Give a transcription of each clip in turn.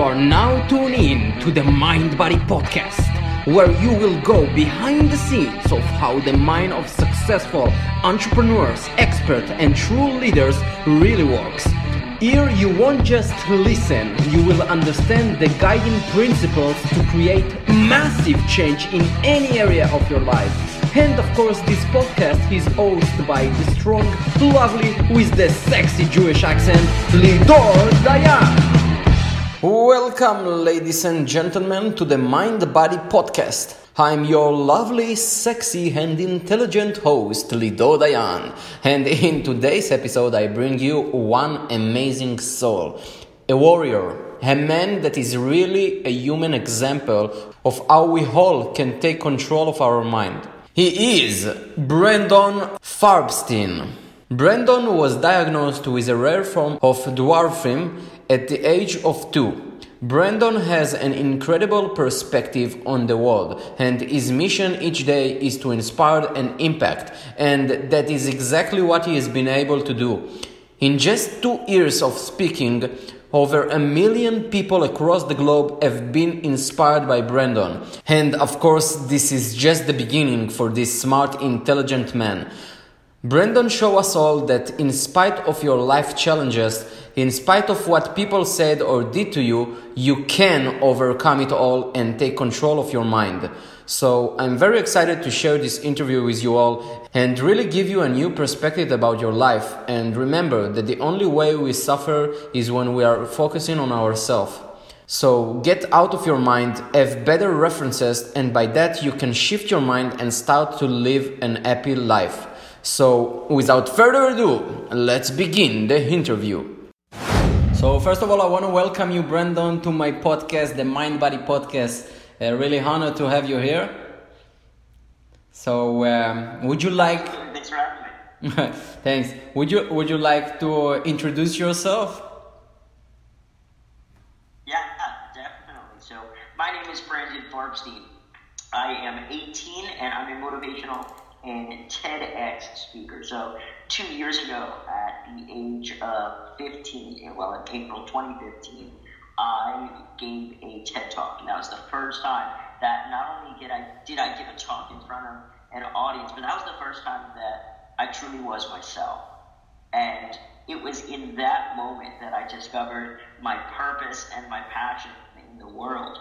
You are now tuned in to the Mind Body Podcast, where you will go behind the scenes of how the mind of successful entrepreneurs, experts, and true leaders really works. Here, you won't just listen, you will understand the guiding principles to create massive change in any area of your life. And of course, this podcast is hosted by the strong, lovely, with the sexy Jewish accent, Lidor Dayan. Welcome, ladies and gentlemen, to the Mind Body Podcast. I'm your lovely, sexy, and intelligent host, Lidor Dayan. And in today's episode, I bring you one amazing soul a warrior, a man that is really a human example of how we all can take control of our mind. He is Brandon Farbstein. Brandon was diagnosed with a rare form of dwarfism at the age of two. Brandon has an incredible perspective on the world, and his mission each day is to inspire and impact, and that is exactly what he has been able to do. In just two years of speaking, over a million people across the globe have been inspired by Brandon. And of course, this is just the beginning for this smart, intelligent man. Brandon show us all that in spite of your life challenges, in spite of what people said or did to you, you can overcome it all and take control of your mind. So I'm very excited to share this interview with you all and really give you a new perspective about your life. And remember that the only way we suffer is when we are focusing on ourselves. So get out of your mind, have better references, and by that you can shift your mind and start to live an happy life. So, without further ado, let's begin the interview. So, first of all, I want to welcome you, Brandon, to my podcast, the Mind Body Podcast. Uh, really honored to have you here. So, um, would you like? Thanks for having me. Thanks. Would you Would you like to introduce yourself? Yeah, definitely. So, my name is Brandon Farbstein. I am 18 and I'm a motivational and TEDx speaker. So, two years ago, at the age of 15, eh, well, in April 2015, I gave a TED talk, and that was the first time that not only did I did I give a talk in front of an audience, but that was the first time that I truly was myself. And it was in that moment that I discovered my purpose and my passion in the world.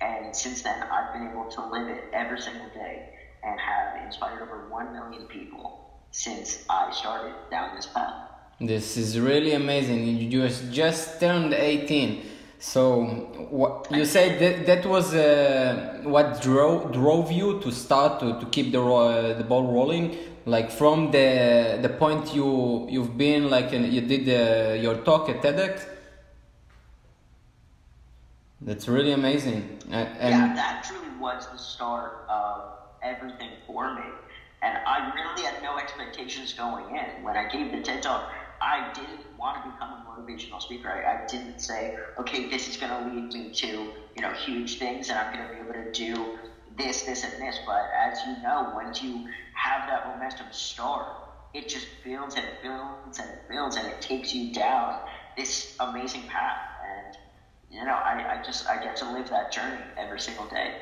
And since then, I've been able to live it every single day and have inspired over 1 million people since I started down this path. This is really amazing. You just just turned 18. So what you said that that was uh, what drove drove you to start to, to keep the uh, the ball rolling like from the the point you you've been like you did uh, your talk at TEDx that's really amazing and, yeah that truly was the start of everything for me and I really had no expectations going in when I gave the TED talk I didn't want to become a motivational speaker. I, I didn't say, okay, this is going to lead me to you know huge things, and I'm going to be able to do this, this, and this. But as you know, once you have that momentum start, it just builds and builds and builds, and it takes you down this amazing path. And you know, I, I just I get to live that journey every single day.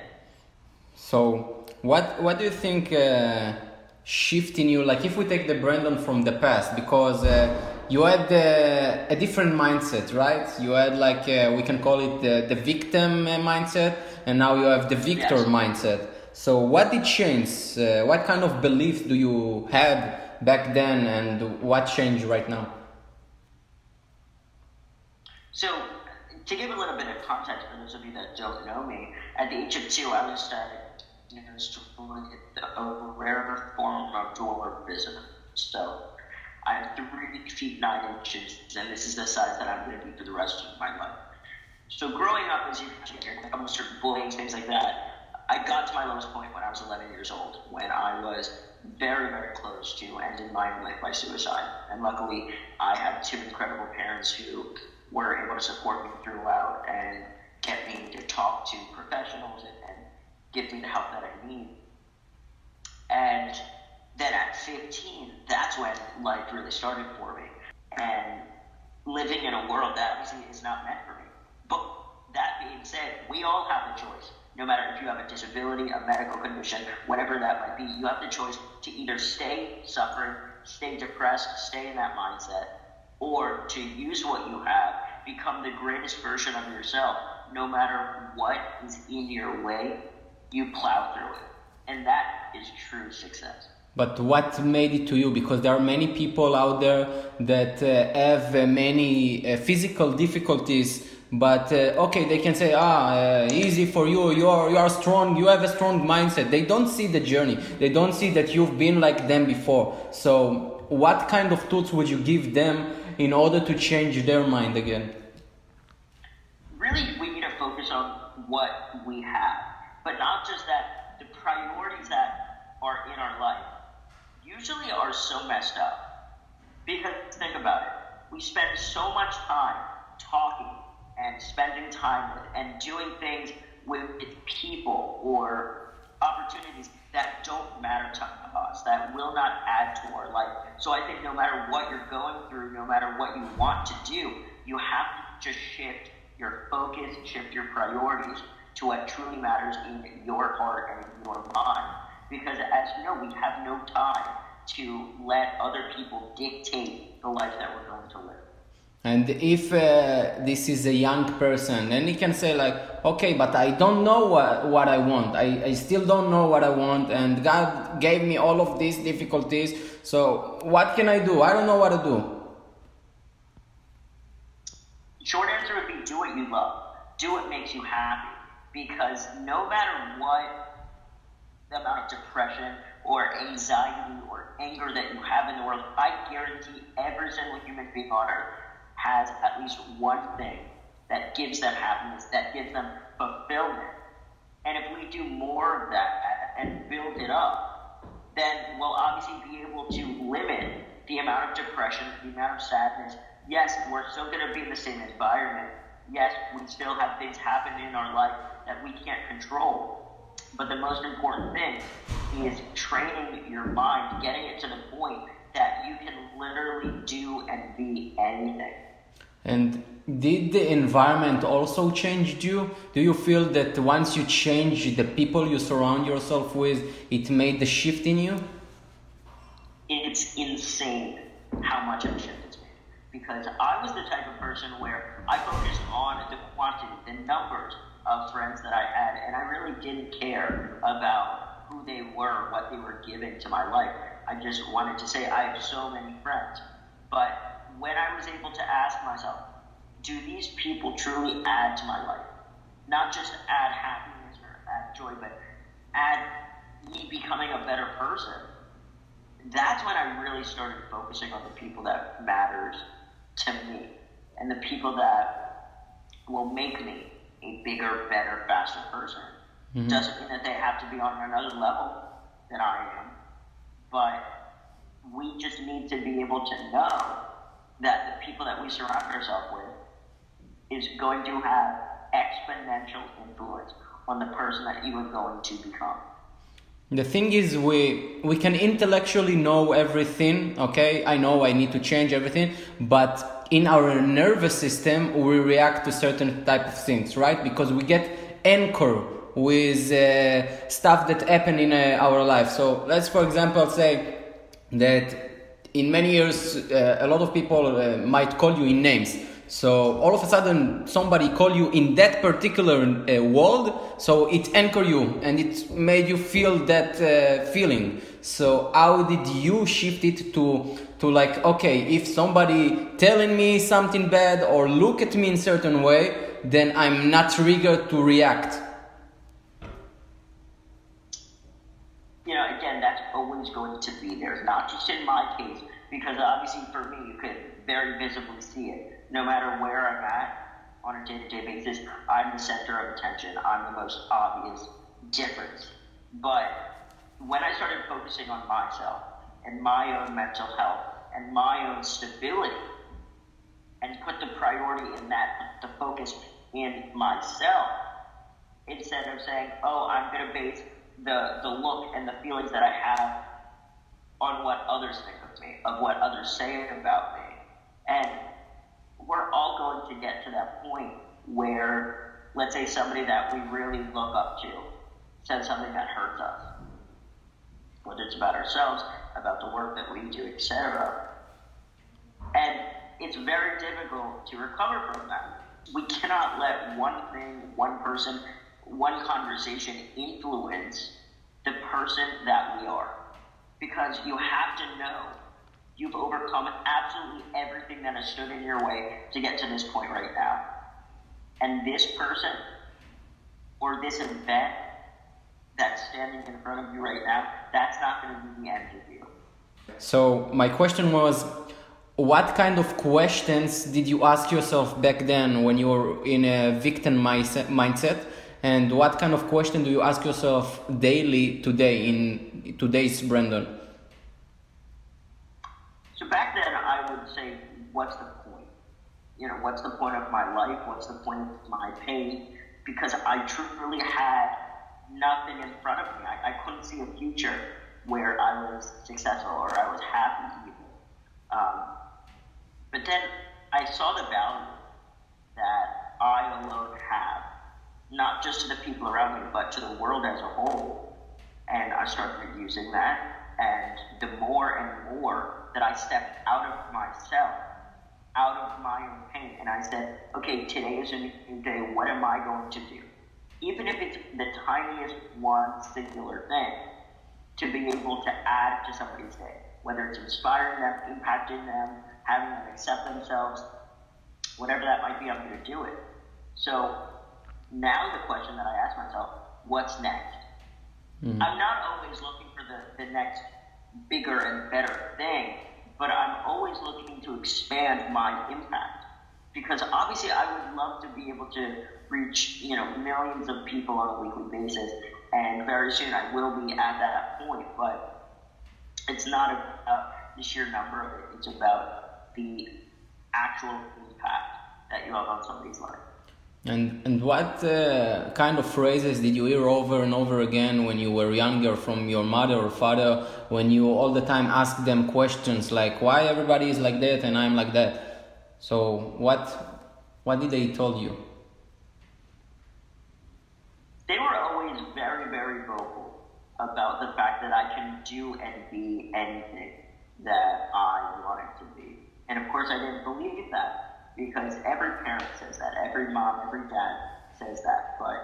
So, what what do you think? Uh shift in you like if we take the brandon from the past because uh, you had uh, a different mindset right you had like uh, we can call it the, the victim uh, mindset and now you have the victor yes. mindset so what did change uh, what kind of beliefs do you have back then and what changed right now so to give a little bit of context for those of you that don't know me at the age of two i was uh, a rare form of dwarfism. So I'm three feet nine inches, and this is the size that I'm going to be for the rest of my life. So growing up, as you mentioned, I'm certain bullying, things like that, I got to my lowest point when I was 11 years old, when I was very, very close to ending my own life by suicide. And luckily, I had two incredible parents who were able to support me throughout and get me to talk to professionals and, and give me the help that I need. And then at 15, that's when life really started for me. And living in a world that obviously is not meant for me. But that being said, we all have the choice. No matter if you have a disability, a medical condition, whatever that might be, you have the choice to either stay suffering, stay depressed, stay in that mindset, or to use what you have, become the greatest version of yourself. No matter what is in your way, you plow through it. And that is true success. But what made it to you? Because there are many people out there that uh, have uh, many uh, physical difficulties, but uh, okay, they can say, ah, uh, easy for you. You are you are strong. You have a strong mindset. They don't see the journey. They don't see that you've been like them before. So, what kind of tools would you give them in order to change their mind again? Really, we need to focus on what we have, but not just that. The priorities that are in our life usually are so messed up. Because think about it. We spend so much time talking and spending time with and doing things with people or opportunities that don't matter to us, that will not add to our life. So I think no matter what you're going through, no matter what you want to do, you have to just shift your focus, shift your priorities to what truly matters in your heart and in your mind. Because as you know, we have no time to let other people dictate the life that we're going to live. And if uh, this is a young person, and he can say like, okay, but I don't know what, what I want. I, I still don't know what I want, and God gave me all of these difficulties. So what can I do? I don't know what to do. Short answer would be do what you love. Do what makes you happy. Because no matter what the amount of depression or anxiety or anger that you have in the world, I guarantee every single human being on earth has at least one thing that gives them happiness, that gives them fulfillment. And if we do more of that and build it up, then we'll obviously be able to limit the amount of depression, the amount of sadness. Yes, we're still going to be in the same environment. Yes, we still have things happen in our life that we can't control. But the most important thing is training your mind, getting it to the point that you can literally do and be anything. And did the environment also change you? Do you feel that once you change the people you surround yourself with, it made the shift in you? It's insane how much of a shift it's made. Because I was the type of person where I focused on the quantity, the numbers of friends that I had, and I really didn't care about who they were, what they were giving to my life. I just wanted to say, I have so many friends. But when I was able to ask myself, do these people truly add to my life? Not just add happiness or add joy, but add me becoming a better person. That's when I really started focusing on the people that matters to me and the people that will make me a bigger, better, faster person. Mm-hmm. Doesn't mean that they have to be on another level than I am, but we just need to be able to know that the people that we surround ourselves with is going to have exponential influence on the person that you are going to become. The thing is, we we can intellectually know everything. Okay, I know I need to change everything, but in our nervous system, we react to certain type of things, right? Because we get anchor with uh, stuff that happen in uh, our life. So let's, for example, say that in many years, uh, a lot of people uh, might call you in names so all of a sudden, somebody call you in that particular uh, world, so it anchor you and it made you feel that uh, feeling. So how did you shift it to to like okay, if somebody telling me something bad or look at me in certain way, then I'm not triggered to react. You know, again, that's always going to be there. Not just in my case, because obviously for me, you could very visibly see it no matter where I'm at on a day to day basis, I'm the center of attention. I'm the most obvious difference. But when I started focusing on myself and my own mental health and my own stability and put the priority in that, the focus in myself, instead of saying, oh, I'm going to base the, the look and the feelings that I have on what others think of me, of what others say about me. And we're all going to get to that point where let's say somebody that we really look up to says something that hurts us, whether it's about ourselves, about the work that we do, etc. And it's very difficult to recover from that. We cannot let one thing, one person, one conversation influence the person that we are. Because you have to know you've overcome absolutely everything that has stood in your way to get to this point right now. And this person or this event that's standing in front of you right now, that's not going to be the end of you. So, my question was what kind of questions did you ask yourself back then when you were in a victim mindset? And what kind of question do you ask yourself daily today in today's Brandon? So back then, I would say, what's the point? You know, what's the point of my life? What's the point of my pain? Because I truly had nothing in front of me. I, I couldn't see a future where I was successful or I was happy. Um, but then I saw the value that I alone have, not just to the people around me, but to the world as a whole. And I started using that. And the more and more that I stepped out of myself, out of my own pain, and I said, okay, today is a new day. What am I going to do? Even if it's the tiniest one singular thing, to be able to add to somebody's day, whether it's inspiring them, impacting them, having them accept themselves, whatever that might be, I'm going to do it. So now the question that I ask myself, what's next? Mm-hmm. I'm not always looking for the, the next bigger and better thing, but I'm always looking to expand my impact. Because obviously I would love to be able to reach, you know, millions of people on a weekly basis, and very soon I will be at that point, but it's not about the sheer number of it, it's about the actual impact that you have on somebody's life. And and what uh, kind of phrases did you hear over and over again when you were younger from your mother or father when you all the time ask them questions like why everybody is like that and I'm like that? So what what did they told you? They were always very very vocal about the fact that I can do and be anything that I wanted to be. And of course, I didn't believe that because every parent says that, every mom, every dad says that. But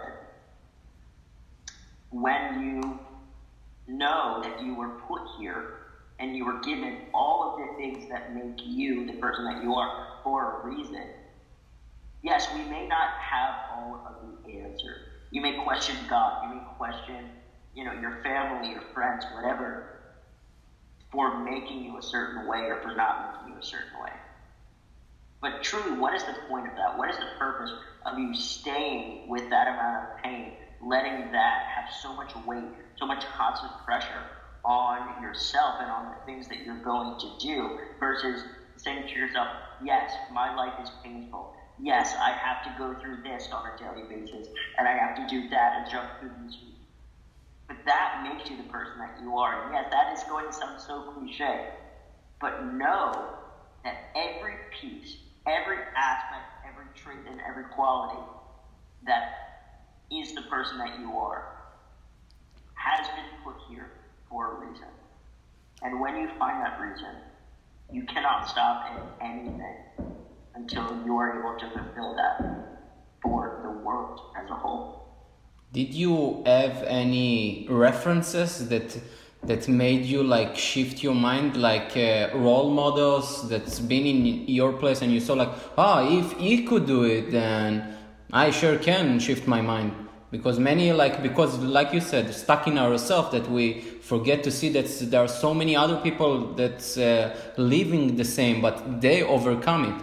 when you know that you were put here and you were given all of the things that make you the person that you are for a reason, yes, we may not have all of the answers. You may question God, you may question, you know, your family, your friends, whatever for making you a certain way or for not making you a certain way. But truly, what is the point of that? What is the purpose of you staying with that amount of pain, letting that have so much weight, so much constant pressure on yourself and on the things that you're going to do versus saying to yourself, yes, my life is painful. Yes, I have to go through this on a daily basis, and I have to do that and jump through these but that makes you the person that you are. And yes, that is going to sound so cliche. But know that every piece, every aspect, every trait, and every quality that is the person that you are has been put here for a reason. And when you find that reason, you cannot stop at anything until you are able to fulfill that for the world as a whole. Did you have any references that that made you like shift your mind, like uh, role models that's been in your place, and you saw like, ah, oh, if he could do it, then I sure can shift my mind. Because many like because like you said, stuck in ourselves that we forget to see that there are so many other people that's uh, living the same, but they overcome it.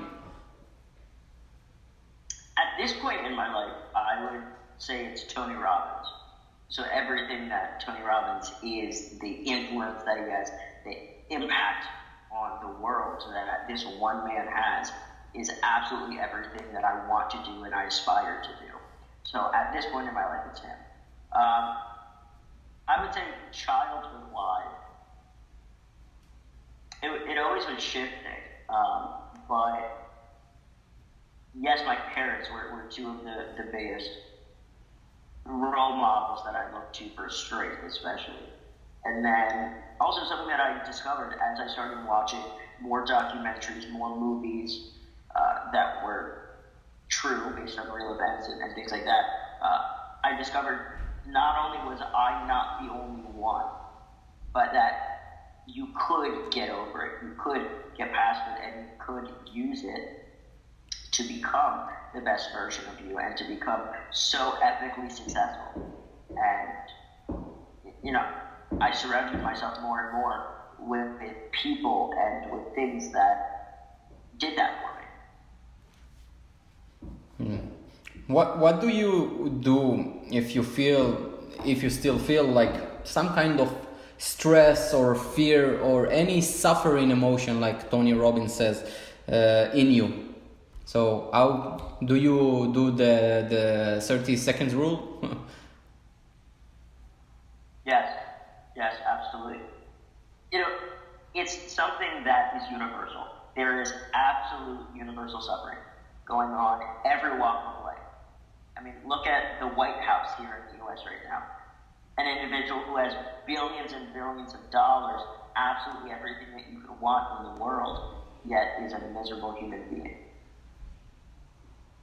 At this point in my life, I would say it's Tony Robbins. So everything that Tony Robbins is, the influence that he has, the impact on the world that this one man has, is absolutely everything that I want to do and I aspire to do. So at this point in my life, it's him. Um, I would say childhood wise, it, it always was shifting, um, but yes, my parents were, were two of the, the biggest role models that I look to for strength, especially. And then also something that I discovered as I started watching more documentaries, more movies uh, that were true based on real events and, and things like that, uh, I discovered not only was I not the only one, but that you could get over it, you could get past it, and you could use it to become the best version of you and to become so epically successful. And, you know, I surrounded myself more and more with, with people and with things that did that for me. Mm. What What do you do if you feel if you still feel like some kind of stress or fear or any suffering emotion, like Tony Robbins says, uh, in you? So how do you do the the thirty seconds rule? yes, yes, absolutely. You know, it's something that is universal. There is absolute universal suffering going on every walk of life. I mean, look at the White House here in the U.S. right now. An individual who has billions and billions of dollars, absolutely everything that you could want in the world, yet is a miserable human being.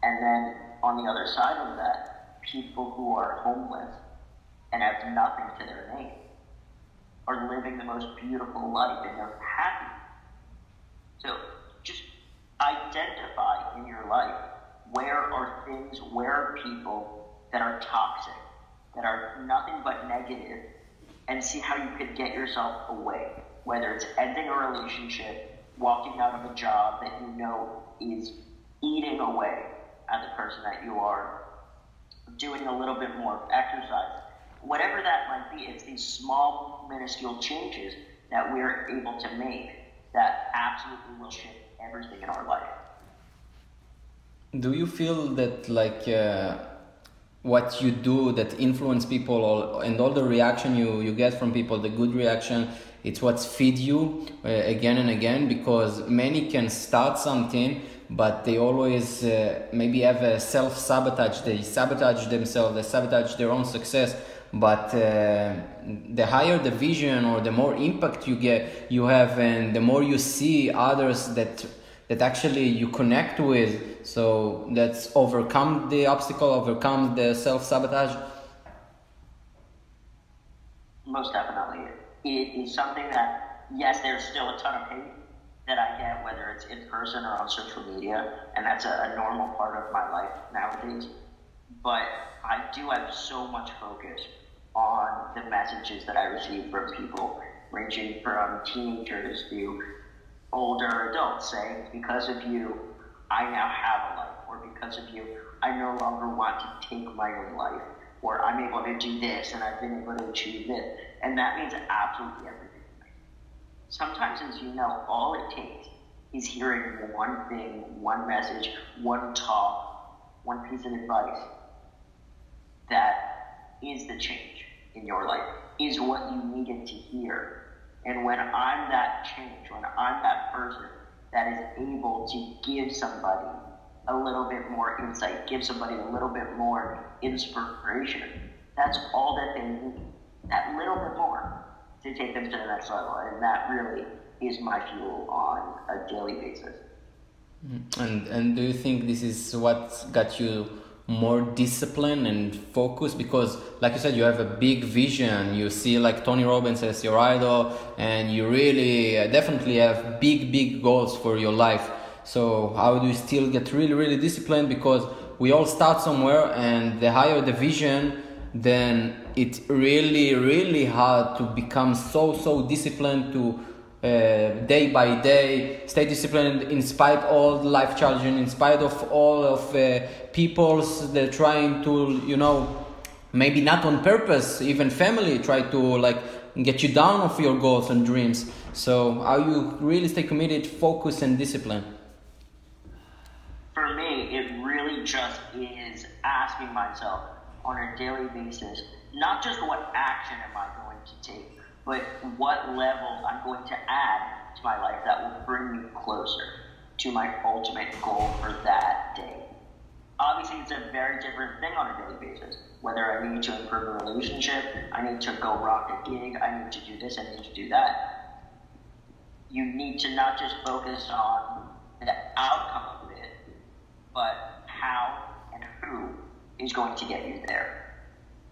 And then on the other side of that, people who are homeless and have nothing to their name are living the most beautiful life and they're happy. So just identify in your life where are things, where are people that are toxic, that are nothing but negative, and see how you could get yourself away. Whether it's ending a relationship, walking out of a job that you know is eating away at the person that you are, doing a little bit more exercise. Whatever that might be, it's these small, minuscule changes that we're able to make that absolutely will shift everything in our life. Do you feel that, like, uh, what you do that influence people all, and all the reaction you, you get from people, the good reaction, it's what feed you uh, again and again because many can start something but they always uh, maybe have a self sabotage. They sabotage themselves, they sabotage their own success. But uh, the higher the vision or the more impact you get, you have, and the more you see others that that actually you connect with, so that's overcome the obstacle, overcome the self sabotage. Most definitely, it is something that yes, there's still a ton of hate that I get, whether it's in person or on social media, and that's a, a normal part of my life nowadays. But I do have so much focus on the messages that I receive from people, ranging from teenagers to older adults saying, because of you, I now have a life, or because of you, I no longer want to take my own life, or I'm able to do this and I've been able to achieve this. And that means absolutely everything sometimes, as you know, all it takes is hearing one thing, one message, one talk, one piece of advice that is the change in your life, is what you needed to hear. And when I'm that change, when I'm that person that is able to give somebody a little bit more insight, give somebody a little bit more inspiration, that's all that they need. That little bit more to take them to the next level. And that really is my fuel on a daily basis. Mm. And and do you think this is what got you more discipline and focus? Because like you said, you have a big vision. You see like Tony Robbins as your idol, and you really uh, definitely have big big goals for your life. So how do you still get really really disciplined? Because we all start somewhere, and the higher the vision, then it's really really hard to become so so disciplined to uh, day by day stay disciplined in spite all life challenges in spite of all of uh, people's they're trying to you know maybe not on purpose even family try to like get you down off your goals and dreams. So how you really stay committed focus and discipline for me it really just is asking myself on a daily basis not just what action am I going to take, but what level I'm going to add to my life that will bring me closer to my ultimate goal for that day. Obviously, it's a very different thing on a daily basis. Whether I need to improve a relationship, I need to go rock a gig, I need to do this, I need to do that. You need to not just focus on the outcome of it, but how and who is going to get you there.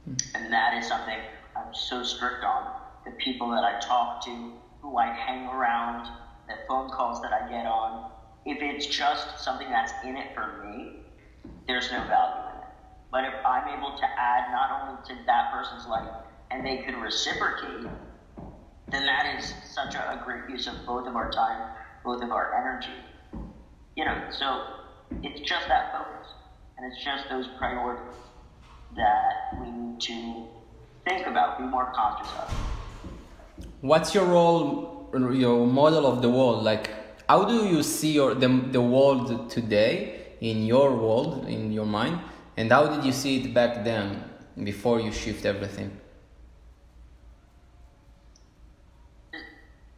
Hmm. And that is something I'm so strict on. The people that I talk to, who I hang around, the phone calls that I get on, if it's just something that's in it for me, there's no value in it. But if I'm able to add not only to that person's life and they could reciprocate, then that is such a, a great use of both of our time, both of our energy. You know, so it's just that focus. And it's just those priorities that we need to think about, be more conscious of. What's your role, your model of the world? Like, how do you see your, the, the world today in your world, in your mind? And how did you see it back then, before you shift everything?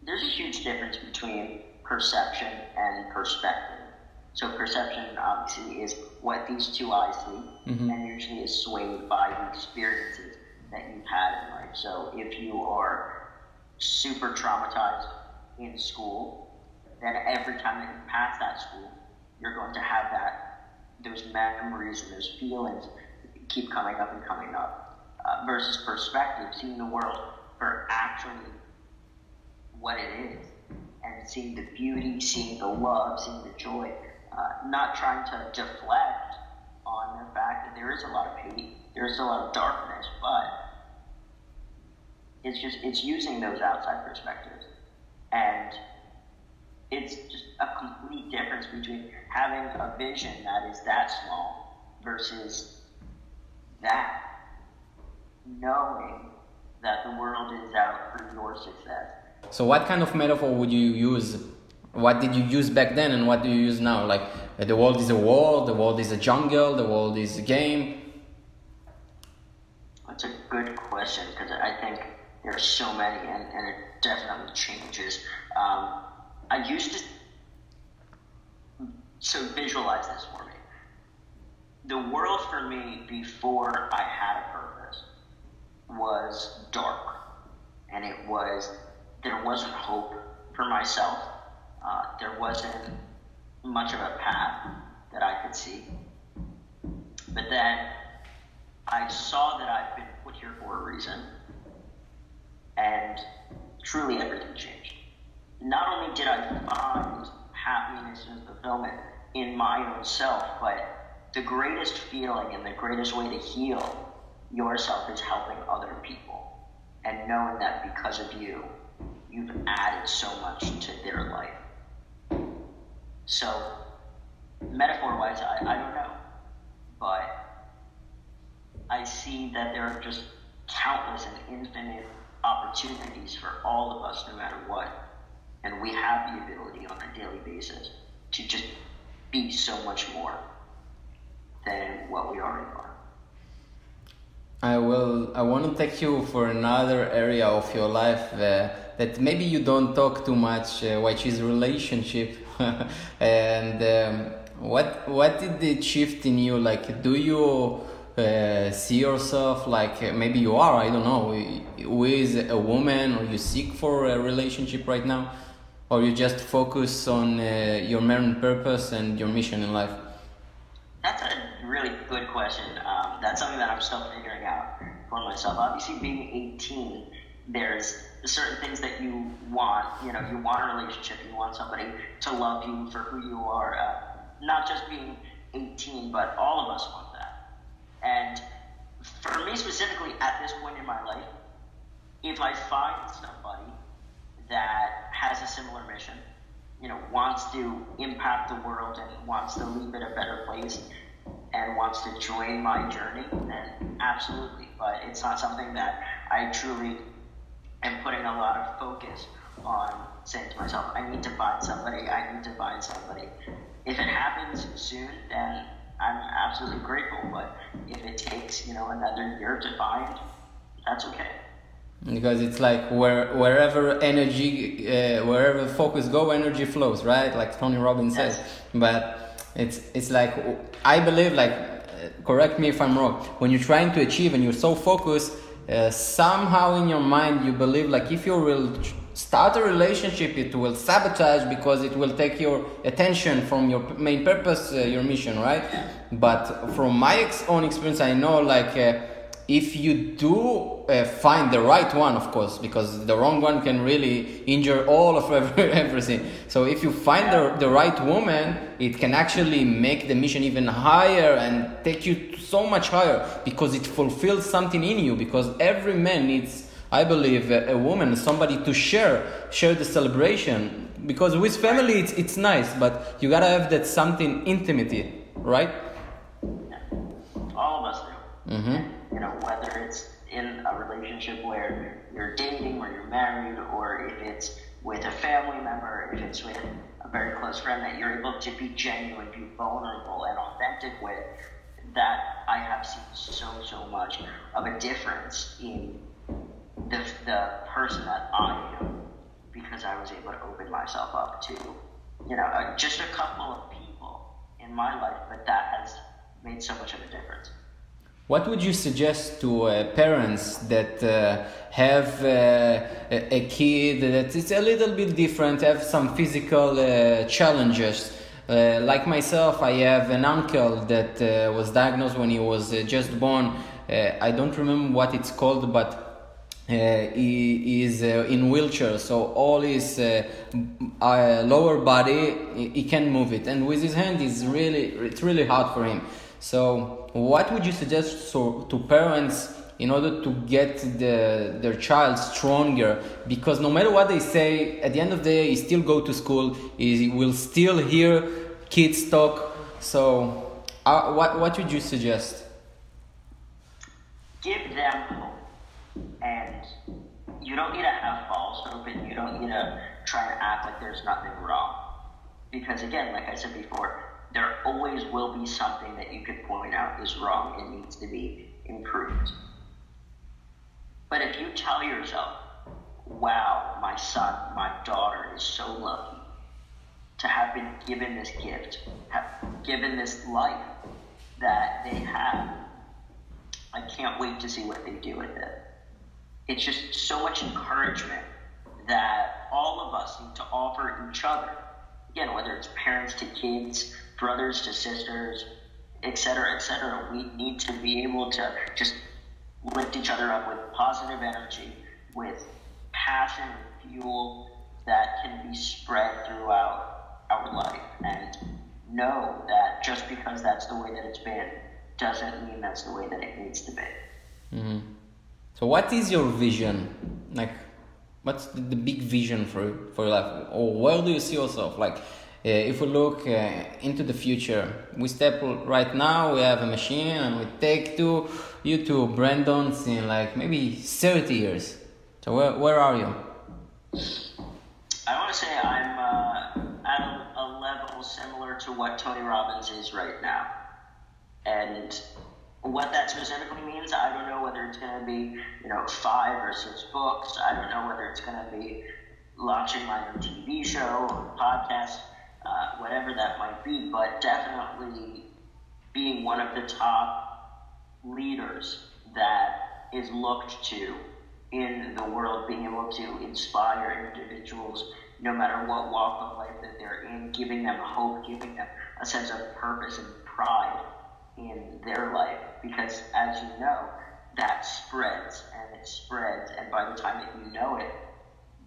There's a huge difference between perception and perspective. So perception obviously is what these two eyes see, mm-hmm. and usually is swayed by the experiences that you've had in life. So if you are super traumatized in school, then every time that you pass that school, you're going to have that those memories and those feelings keep coming up and coming up. Uh, versus perspective, seeing the world for actually what it is, and seeing the beauty, seeing the love, seeing the joy, uh, not trying to deflect on the fact that there is a lot of hate, there is a lot of darkness, but it's just it's using those outside perspectives, and it's just a complete difference between having a vision that is that small versus that knowing that the world is out for your success. So, what kind of metaphor would you use what did you use back then and what do you use now? Like uh, the world is a world, the world is a jungle, the world is a game. That's a good question because I think there are so many and, and it definitely changes. Um, I used to so visualize this for me. The world for me before I had a purpose was dark, and it was there wasn't hope for myself uh, there wasn't much of a path that I could see. But then I saw that I've been put here for a reason, and truly everything changed. Not only did I find happiness and fulfillment in my own self, but the greatest feeling and the greatest way to heal yourself is helping other people and knowing that because of you, you've added so much to their life. So, metaphor wise, I, I don't know. But I see that there are just countless and infinite opportunities for all of us, no matter what. And we have the ability on a daily basis to just be so much more than what we already are. I will. I want to take you for another area of your life uh, that maybe you don't talk too much, uh, which is relationship. and um, what what did it shift in you? Like, do you uh, see yourself like uh, maybe you are? I don't know. With a woman, or you seek for a relationship right now, or you just focus on uh, your main purpose and your mission in life? That's a really good question. Um, that's something that I'm still figuring out for myself. Obviously, being 18, there's certain things that you want. You know, you want a relationship. You want somebody to love you for who you are. Uh, not just being 18, but all of us want that. And for me specifically, at this point in my life, if I find somebody that has a similar mission, you know, wants to impact the world and wants to leave it a better place and wants to join my journey, then absolutely. But it's not something that I truly am putting a lot of focus on saying to myself, I need to find somebody, I need to find somebody. If it happens soon, then I'm absolutely grateful. But if it takes, you know, another year to find, that's okay. because it's like where wherever energy uh, wherever focus go energy flows right like tony robbins says but it's it's like i believe like uh, correct me if i'm wrong when you're trying to achieve and you're so focused uh, somehow in your mind you believe like if you will start a relationship it will sabotage because it will take your attention from your main purpose uh, your mission right? But from my ex- own experience i know like uh, if you do uh, find the right one, of course, because the wrong one can really injure all of everything. So if you find the, the right woman, it can actually make the mission even higher and take you so much higher because it fulfills something in you. Because every man needs, I believe, a, a woman, somebody to share, share the celebration. Because with family, it's, it's nice, but you gotta have that something intimacy, right? All of us do. Mm-hmm you know, whether it's in a relationship where you're dating, or you're married, or if it's with a family member, if it's with a very close friend that you're able to be genuine, be vulnerable, and authentic with, that I have seen so, so much of a difference in the, the person that I am because I was able to open myself up to, you know, uh, just a couple of people in my life, but that has made so much of a difference. What would you suggest to uh, parents that uh, have uh, a kid that is a little bit different, have some physical uh, challenges? Uh, like myself, I have an uncle that uh, was diagnosed when he was just born. I don't remember what it's called, but he is in wheelchair, so all his lower body he, he can move it, and with his hand, is really it's really hard for him. So, what would you suggest so, to parents in order to get the, their child stronger? Because no matter what they say, at the end of the day, he still go to school, he will still hear kids talk. So, uh, what, what would you suggest? Give them. And you don't need to have false hope and you don't need to try to act like there's nothing wrong. Because again, like I said before, there always will be something that you could point out is wrong and needs to be improved. But if you tell yourself, wow, my son, my daughter is so lucky to have been given this gift, have given this life that they have, I can't wait to see what they do with it. It's just so much encouragement that all of us need to offer each other. Again, whether it's parents to kids, brothers to sisters, etc., etc. We need to be able to just lift each other up with positive energy, with passion, fuel that can be spread throughout our life, and know that just because that's the way that it's been doesn't mean that's the way that it needs to be. Mm-hmm. So, what is your vision? Like, what's the, the big vision for for life, or where do you see yourself? Like, if we look uh, into the future, we step right now, we have a machine and we take to you to Brandon's in like maybe 30 years. So where, where are you? I want to say I'm uh, at a, a level similar to what Tony Robbins is right now. And what that specifically means, I don't know whether it's going to be, you know, five or six books. I don't know whether it's going to be launching my own TV show or podcast uh, whatever that might be, but definitely being one of the top leaders that is looked to in the world, being able to inspire individuals no matter what walk of life that they're in, giving them hope, giving them a sense of purpose and pride in their life. Because as you know, that spreads and it spreads, and by the time that you know it,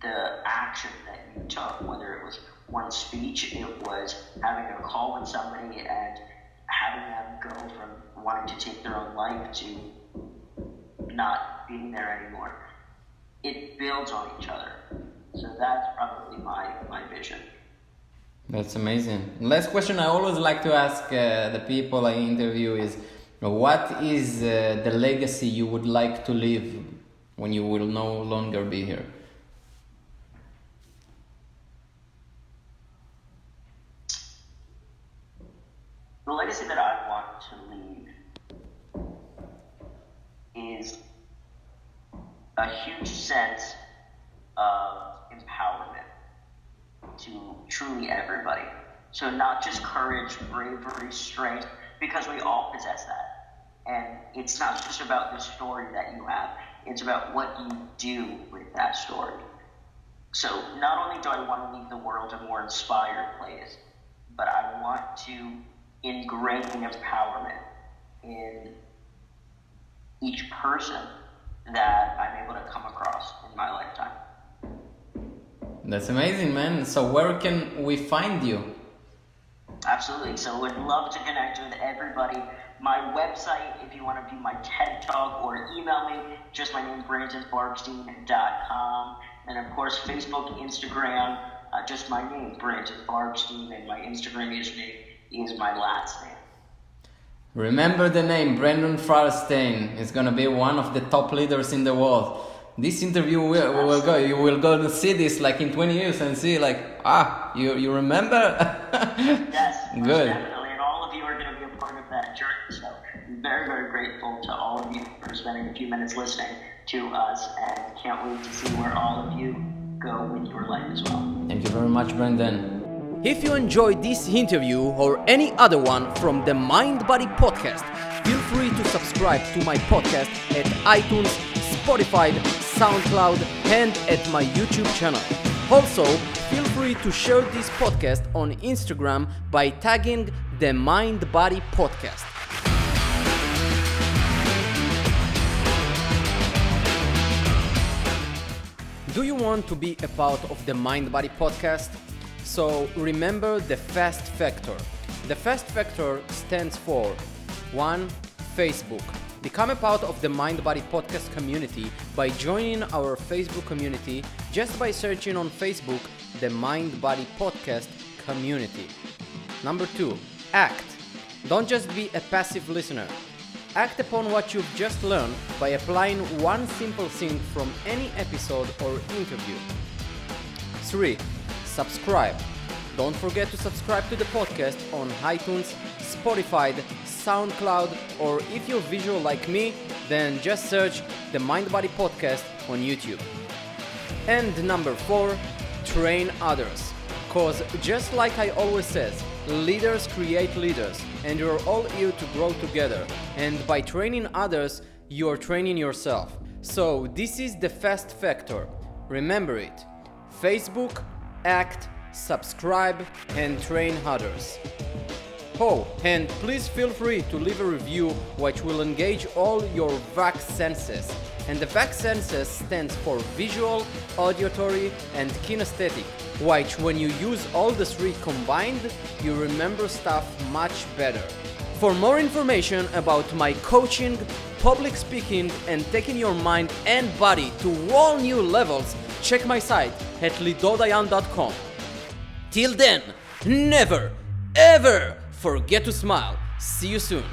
the action that you took, whether it was one speech, it was having a call with somebody and having them go from wanting to take their own life to not being there anymore. It builds on each other. So that's probably my, my vision. That's amazing. Last question I always like to ask uh, the people I interview is what is uh, the legacy you would like to leave when you will no longer be here? The legacy that I want to leave is a huge sense of empowerment to truly everybody. So not just courage, bravery, strength, because we all possess that. And it's not just about the story that you have, it's about what you do with that story. So not only do I want to leave the world a more inspired place, but I want to ingrain empowerment in each person that I'm able to come across in my lifetime. That's amazing, man. So where can we find you? Absolutely. So would love to connect with everybody. My website, if you want to view my TED Talk or email me, just my name, BrandonFarbstein.com. And of course, Facebook, Instagram, uh, just my name, Brandon Farbstein, and my Instagram username is my last name. Remember the name Brandon Farbstein is gonna be one of the top leaders in the world. This interview will, will go. You will go to see this like in 20 years and see like ah you you remember. yes, good. Definitely, and all of you are going to be a part of that journey. So I'm very very grateful to all of you for spending a few minutes listening to us, and can't wait to see where all of you go with your life as well. Thank you very much, Brandon. If you enjoyed this interview or any other one from the Mind Body podcast, feel free to subscribe to my podcast at iTunes, Spotify, SoundCloud, and at my YouTube channel. Also, feel free to share this podcast on Instagram by tagging the Mind Body Podcast. Do you want to be a part of the Mind Body Podcast? So remember the FAST factor. The FAST factor stands for 1. Facebook. Become a part of the Mind Body Podcast community by joining our Facebook community just by searching on Facebook the Mind Body Podcast community. Number 2. Act. Don't just be a passive listener. Act upon what you've just learned by applying one simple thing from any episode or interview. 3 subscribe. Don't forget to subscribe to the podcast on iTunes, Spotify, SoundCloud, or if you're visual like me, then just search the Mind Body Podcast on YouTube. And number four, train others. Cause just like I always says, leaders create leaders, and you're all here to grow together. And by training others, you're training yourself. So this is the fast factor. Remember it. Facebook, act, subscribe, and train others. Oh, and please feel free to leave a review which will engage all your VAC senses. And the VAC senses stands for visual, auditory, and kinesthetic, which when you use all the three combined, you remember stuff much better. For more information about my coaching, public speaking, and taking your mind and body to all new levels, check my site at lidordayan.com. Till then, never, ever forget to smile. See you soon.